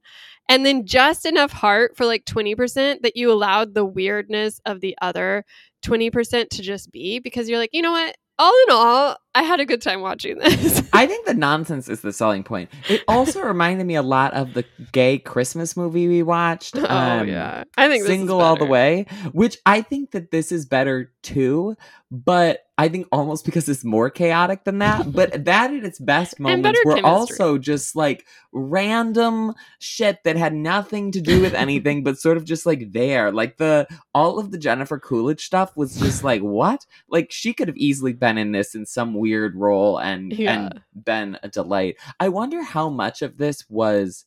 and then just enough heart for like 20% that you allowed the weirdness of the other 20% to just be because you're like you know what all in all, I had a good time watching this. I think the nonsense is the selling point. It also reminded me a lot of the gay Christmas movie we watched. oh um, yeah, I think Single All the. Way, which I think that this is better too, but I think almost because it's more chaotic than that. But that at its best moments were chemistry. also just like random shit that had nothing to do with anything, but sort of just like there. Like the all of the Jennifer Coolidge stuff was just like what? Like she could have easily been in this in some weird role and Yeah. and been a delight. I wonder how much of this was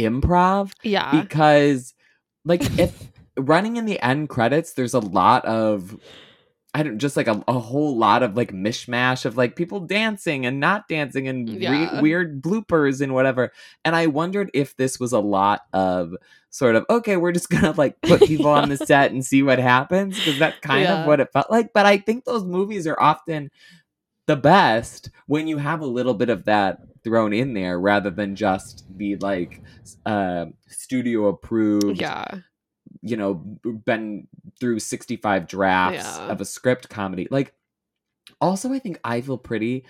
improv Yeah, because like if running in the end credits there's a lot of i don't just like a, a whole lot of like mishmash of like people dancing and not dancing and re- weird bloopers and whatever and i wondered if this was a lot of sort of okay we're just gonna like put people on the set and see what happens because that's kind Yeah. of what it felt like but i think those movies are often the best when you have a little bit of that thrown in there rather than just be like uh, studio approved yeah, you know been through 65 drafts Yeah. of a script comedy like also i think i feel pretty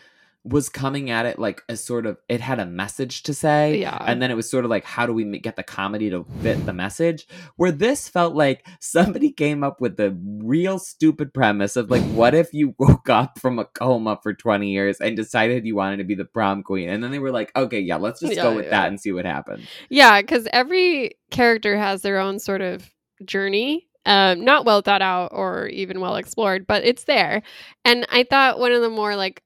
was coming at it like a sort of it had a message to say yeah. and then it was sort of like how do we get the comedy to fit the message where this felt like somebody came up with the real stupid premise of like what if you woke up from a coma for 20 years and decided you wanted to be the prom queen and then they were like okay yeah let's just Yeah, go with yeah. that and see what happens Yeah, because every character has their own sort of journey. Um, not well thought out or even well explored, but it's there. And I thought one of the more like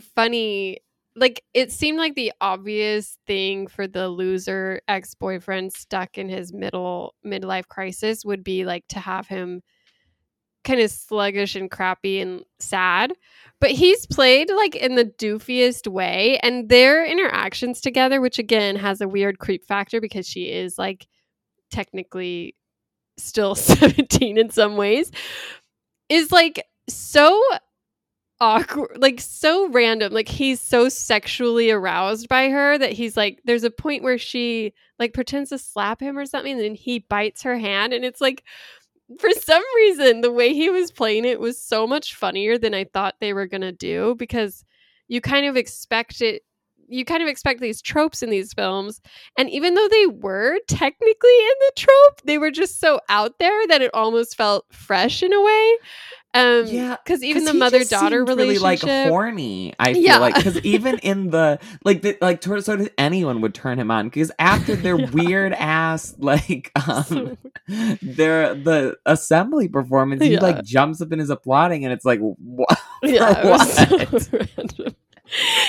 funny like it seemed like the obvious thing for the loser ex-boyfriend stuck in his middle midlife crisis would be like to have him kind of sluggish and crappy and sad. But he's played like in the doofiest way and their interactions together which again has a weird creep factor because she is like technically still 17 in some ways is like so awkward like so random like he's so sexually aroused by her that he's like there's a point where she like pretends to slap him or something and he bites her hand and it's like for some reason the way he was playing it was so much funnier than I thought they were going to do because you kind of expect it you kind of expect these tropes in these films and even though they were technically in the trope they were just so out there that it almost felt fresh in a way um Yeah, because even 'Cause the mother daughter relationship really like horny. I feel Yeah. like because even in the like the like sort of, anyone would turn him on because after their Yeah. weird ass like um their the assembly performance he like jumps up and is applauding and it's like what yeah, what? so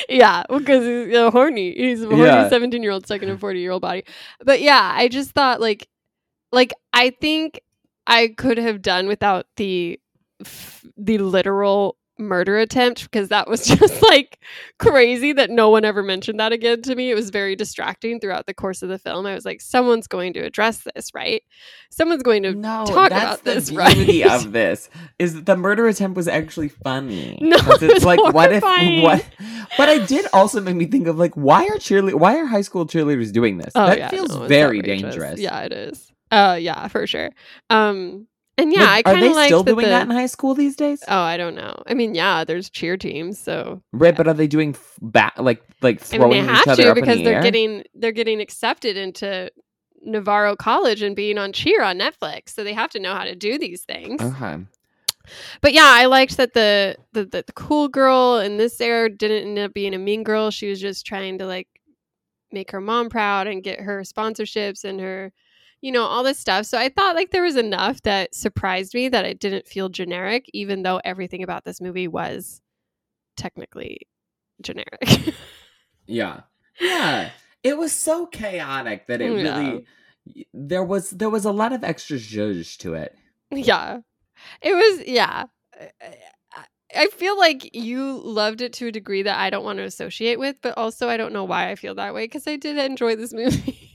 yeah, because he's uh, horny. He's a horny Yeah. seventeen-year-old stuck in a forty-year-old body. But yeah, I just thought like, like I think I could have done without the f- the literal murder attempt because that was just like crazy that no one ever mentioned that again to me. It was very distracting throughout the course of the film. I was like, someone's going to address this, right? Someone's going to no talk that's about the this, beauty right? of this is that the murder attempt was actually funny No, it it's was like what if what but I did also make me think of like why are cheerle why are high school cheerleaders doing this Oh, that yeah, feels no, very outrageous. dangerous Yeah, it is. Uh, yeah, for sure. Um, and yeah, Like, I kind of like still doing the, that in high school these days? Oh, I don't know. I mean, yeah, there's cheer teams, so right, but are they doing f- back like like throwing I mean they each have other to up in because the they're air? getting they're getting accepted into Navarro College and being on cheer on Netflix, so they have to know how to do these things. okay. But yeah, I liked that the the, the the cool girl in this era didn't end up being a mean girl. She was just trying to like make her mom proud and get her sponsorships and her you know all this stuff. So I thought like there was enough that surprised me that it didn't feel generic even though everything about this movie was technically generic. Yeah. Yeah. It was so chaotic that it Yeah. really there was there was a lot of extra zhuzh to it. yeah. It was yeah. I- feel like you loved it to a degree that I don't want to associate with, but also I don't know why I feel that way because I did enjoy this movie.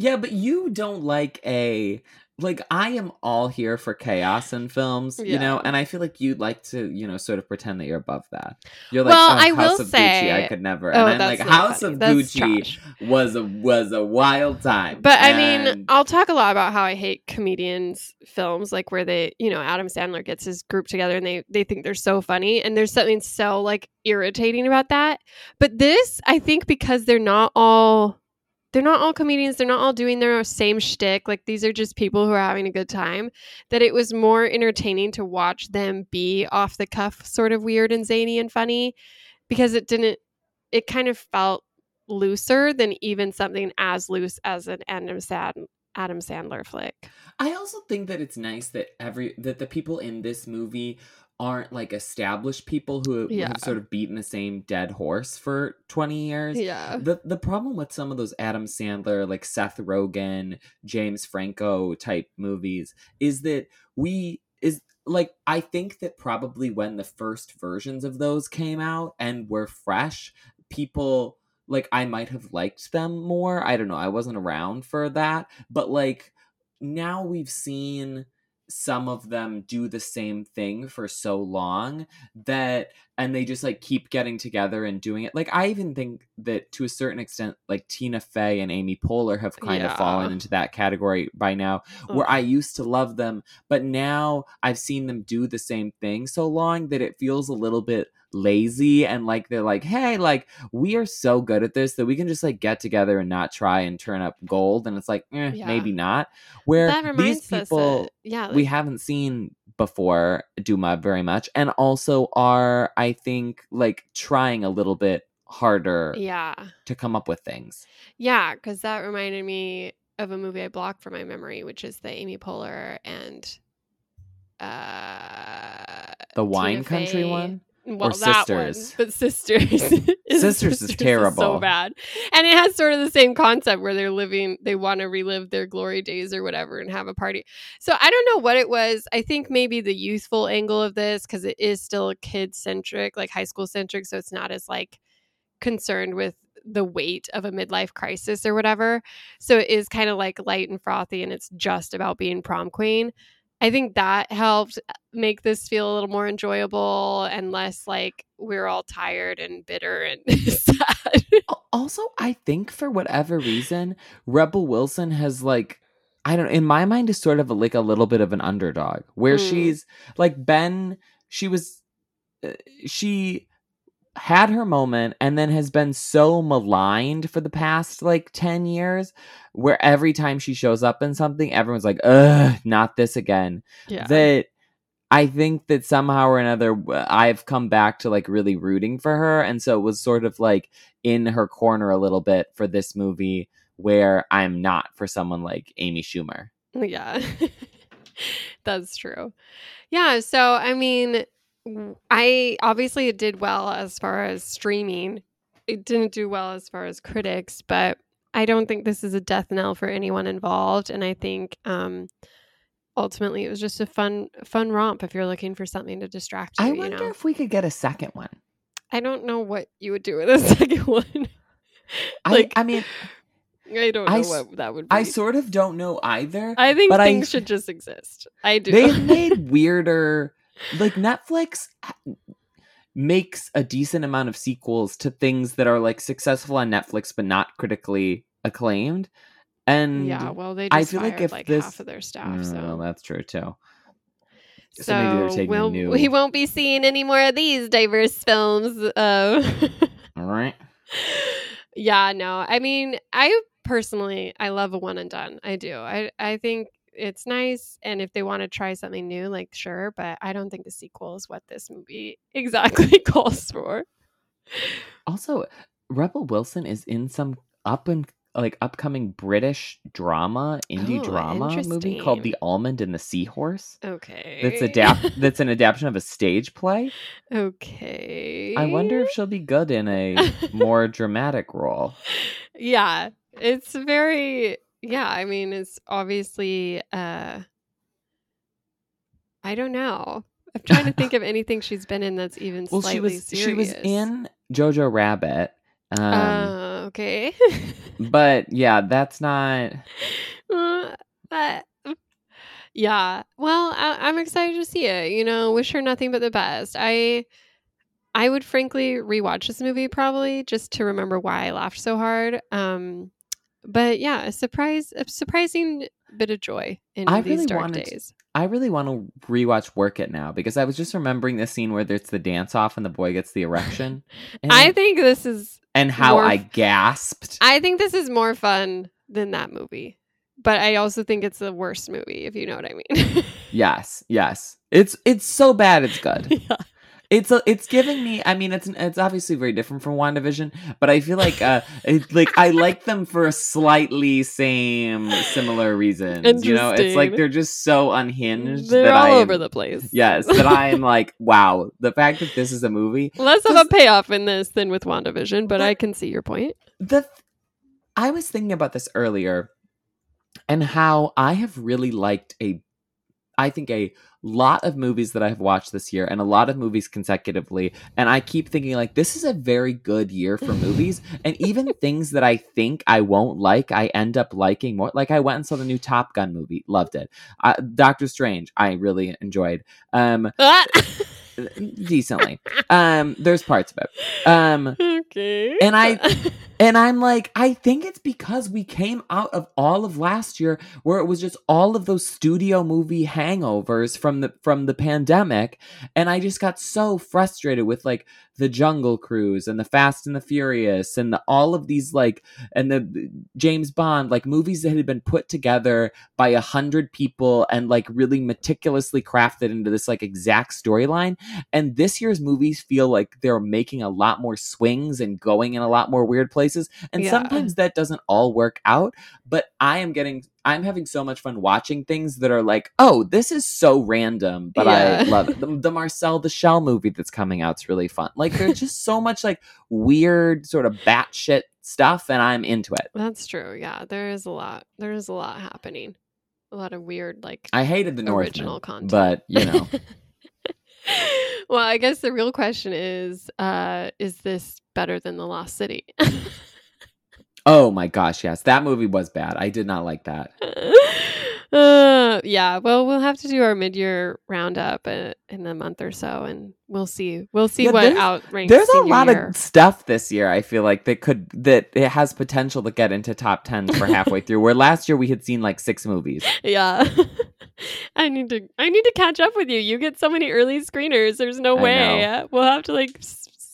Yeah, but you don't like a like I am all here for chaos in films, you know, and I feel like you'd like to, you know, sort of pretend that you're above that. You're like, Well, oh, I House will of Gucci, I could never. Oh, and I'm that's like, House funny. of That's Gucci trash. was a was a wild time. But I mean, I'll talk a lot about how I hate comedians' films, like where they, you know, Adam Sandler gets his group together and they they think they're so funny, and there's something so like irritating about that. But this, I think, because they're not all. They're not all comedians. They're not all doing their same shtick. Like these are just people who are having a good time. That it was more entertaining to watch them be off the cuff, sort of weird and zany and funny, because it didn't. It kind of felt looser than even something as loose as an Adam Sand Adam Sandler flick. I also think that it's nice that every that the people in this movie aren't like established people who Yeah. have sort of beaten the same dead horse for 20 years. Yeah. The the problem with some of those Adam Sandler, like Seth Rogen, James Franco type movies is that we is like I think that probably when the first versions of those came out and were fresh, people like I might have liked them more. I don't know. I wasn't around for that, but like now we've seen some of them do the same thing for so long that and they just like keep getting together and doing it. Like I even think that to a certain extent, like Tina Fey and Amy Poehler have kind of fallen into that category by now, where I used to love them, but now I've seen them do the same thing so long that it feels a little bit lazy and like they're like, hey, like we are so good at this that we can just like get together and not try and turn up gold, and it's like, eh, Yeah. maybe not. Where that reminds these people that, yeah, we haven't seen before Duma very much, and also are I think like trying a little bit harder yeah. to come up with things. Yeah, because that reminded me of a movie I blocked from my memory, which is the Amy Poehler and uh The Wine Country one. Well, Or that Sisters? one, but sisters. is- Sisters is terrible. so bad, and it has sort of the same concept where they're living, they want to relive their glory days or whatever, and have a party. So I don't know what it was. I think maybe the youthful angle of this because it is still kid centric, like high school centric, so it's not as like concerned with the weight of a midlife crisis or whatever. So it is kind of like light and frothy, and it's just about being prom queen. I think that helped make this feel a little more enjoyable and less like we're all tired and bitter and sad. Also, I think for whatever reason, Rebel Wilson has like I don't in my mind is sort of a, like a little bit of an underdog where Mm. she's like Ben she was uh, she had her moment and then has been so maligned for the past like 10 years where every time she shows up in something everyone's like ugh not this again yeah. that I think that somehow or another i've come back to like really rooting for her and so it was sort of like in her corner a little bit for this movie where I'm not for someone like Amy Schumer. Yeah. That's true. Yeah, so I mean, I obviously it did well as far as streaming. It didn't do well as far as critics, but I don't think this is a death knell for anyone involved and I think um ultimately it was just a fun fun romp if you're looking for something to distract you, I you wonder know. if we could get a second one. I don't know what you would do with a second one. I Like, I mean I don't know I what that would be. I sort of don't know either. I think but I- things should just exist. I do. They've made weirder like Netflix makes a decent amount of sequels to things that are like successful on Netflix but not critically acclaimed. And yeah, well, they I feel like if like this- half of their staff. Mm, So, well, that's true too. so, so maybe they're taking we'll, new- we won't be seeing any more of these diverse films. Uh, All right. yeah, no, I mean, I personally, I love a one and done. I do. I, I think it's nice, and if they want to try something new, like sure, but I don't think the sequel is what this movie exactly calls for. Also, Rebel Wilson is in some up and like upcoming British drama, indie Oh, drama movie called. The Almond and the Seahorse. Okay, That's adapt that's an adaptation of a stage play. Okay, I wonder if she'll be good in a more dramatic role. yeah it's very yeah i mean it's obviously uh i don't know i'm trying to think of anything she's been in that's even Well, slightly she was serious she was in Jojo Rabbit. Um, uh, okay but yeah, that's not Uh, but Yeah. Well, I, I'm excited to see it. You know, wish her nothing but the best. I I would frankly rewatch this movie probably just to remember why I laughed so hard. Um, but yeah, a surprise, a surprising bit of joy in I these really dark wanted days. I really want to rewatch Work It now because I was just remembering the scene where there's the dance off and the boy gets the erection. I think this is. and how more I gasped. I think this is more fun than that movie. But I also think it's the worst movie, if you know what I mean. yes, yes. It's it's so bad it's good. yeah. It's a, it's giving me. I mean, it's it's obviously very different from WandaVision, but I feel like uh, it, like I like them for a slightly same similar reasons. You know, it's like they're just so unhinged. They're that all am- over the place. Yes, that I am like, wow. The fact that this is a movie. Less of a payoff in this than with WandaVision, but But- I can see your point. The I was thinking about this earlier, and how I have really liked a, I think a lot of movies that I've watched this year, and a lot of movies consecutively, and I keep thinking like this is a very good year for movies, and even things that I think I won't like, I end up liking more. Like I went and saw the new Top Gun movie, loved it. Uh, Doctor Strange, I really enjoyed. Um! decently. Um, there's parts of it. Um, okay. And I- and I'm like, I think it's because we came out of all of last year where it was just all of those studio movie hangovers from the from the pandemic. And I just got so frustrated with like the Jungle Cruise and the Fast and the Furious and the, all of these like and the James Bond like movies that had been put together by a hundred people and like really meticulously crafted into this like exact storyline. And this year's movies feel like they're making a lot more swings and going in a lot more weird places. And Yeah. sometimes that doesn't all work out. But I am getting, I'm having so much fun watching things that are like, oh, this is so random, but I love it. The, the Marcel the Shell movie that's coming out out's really fun. Like there's just so much like weird sort of batshit stuff, and I'm into it. That's true. Yeah, there is a lot. There is a lot happening. A lot of weird, like I hated the Northman, original content. but you know, well, I guess the real question is: uh, Is this better than the Lost City? oh my gosh, yes, that movie was bad. I did not like that. uh, yeah. Well, we'll have to do our mid-year roundup uh, in a month or so, and we'll see. We'll see Yeah, what outranks. There's a lot year. of stuff this year. I feel like that could that it has potential to get into top tens for halfway through. Where last year we had seen like six movies. Yeah. I need to I need to catch up with you. You get so many early screeners. There's no I way. We'll have to like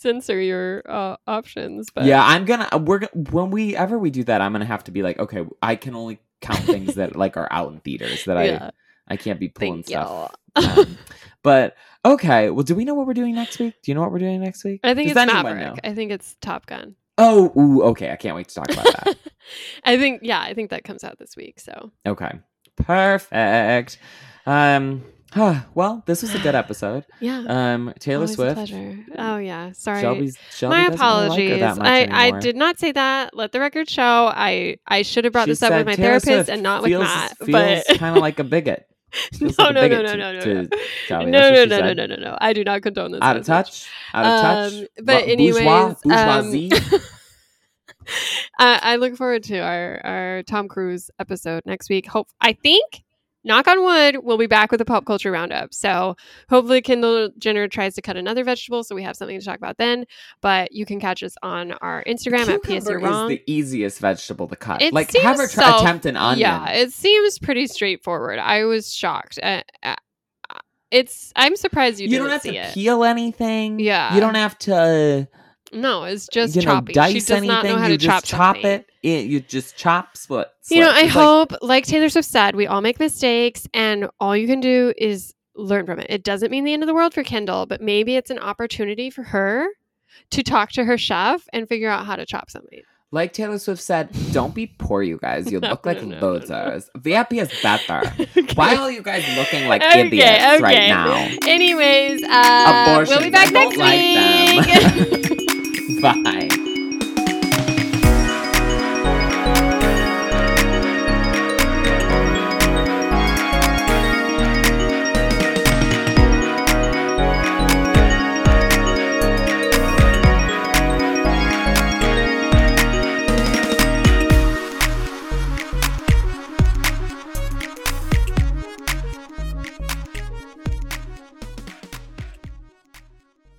censor your uh, options. But yeah, I'm gonna we're gonna when we ever we do that, I'm gonna have to be like, okay, I can only count things that like are out in theaters that yeah. I I can't be pulling Thank stuff. um, but okay, well, do we know what we're doing next week? Do you know what we're doing next week? I think Does it's Maverick. know? I think it's Top Gun. Oh, ooh, okay. I can't wait to talk about that. I think yeah, I think that comes out this week. So okay, perfect. Um, well, this was a good episode. yeah. Um, Taylor always Swift. Oh yeah. Sorry. Shelby's, Shelby My like apologies. much I, I did not say that. Let the record show. I I should have brought She this up with my Taylor therapist Swift and not with Matt. Feels but kind of like a bigot. no, like no, no, bigot no, no, no, to no. Shelby. no, no, no, no, no, no, no. I do not condone this. Out of touch. Out of touch. Um, but Bu- anyways, bourgeois, um. I, I look forward to our our Tom Cruise episode next week. Hope I think. Knock on wood, we'll be back with a pop culture roundup. So hopefully, Kendall Jenner tries to cut another vegetable, so we have something to talk about then. But you can catch us on our Instagram at PS You're Wrong. is the easiest vegetable to cut. It like, have her try, so- attempt an onion. Yeah, it seems pretty straightforward. I was shocked. Uh, uh, it's. I'm surprised you, you don't have to it. peel anything. Yeah. You don't have to. No, it's just you know, chopping. dice she does anything. not know how you to chop chop it. It. You just chop split. You know. I It's hope, like Taylor Swift said, we all make mistakes, and all you can do is learn from it. It doesn't mean the end of the world for Kendall, but maybe it's an opportunity for her to talk to her chef and figure out how to chop something. Like Taylor Swift said, don't be poor, you guys. You No, look like no, no, no. VIP is better. Okay. Why are you guys looking like Okay, idiots okay. right now? Anyways, uh, we'll be back I next week. them. Bye.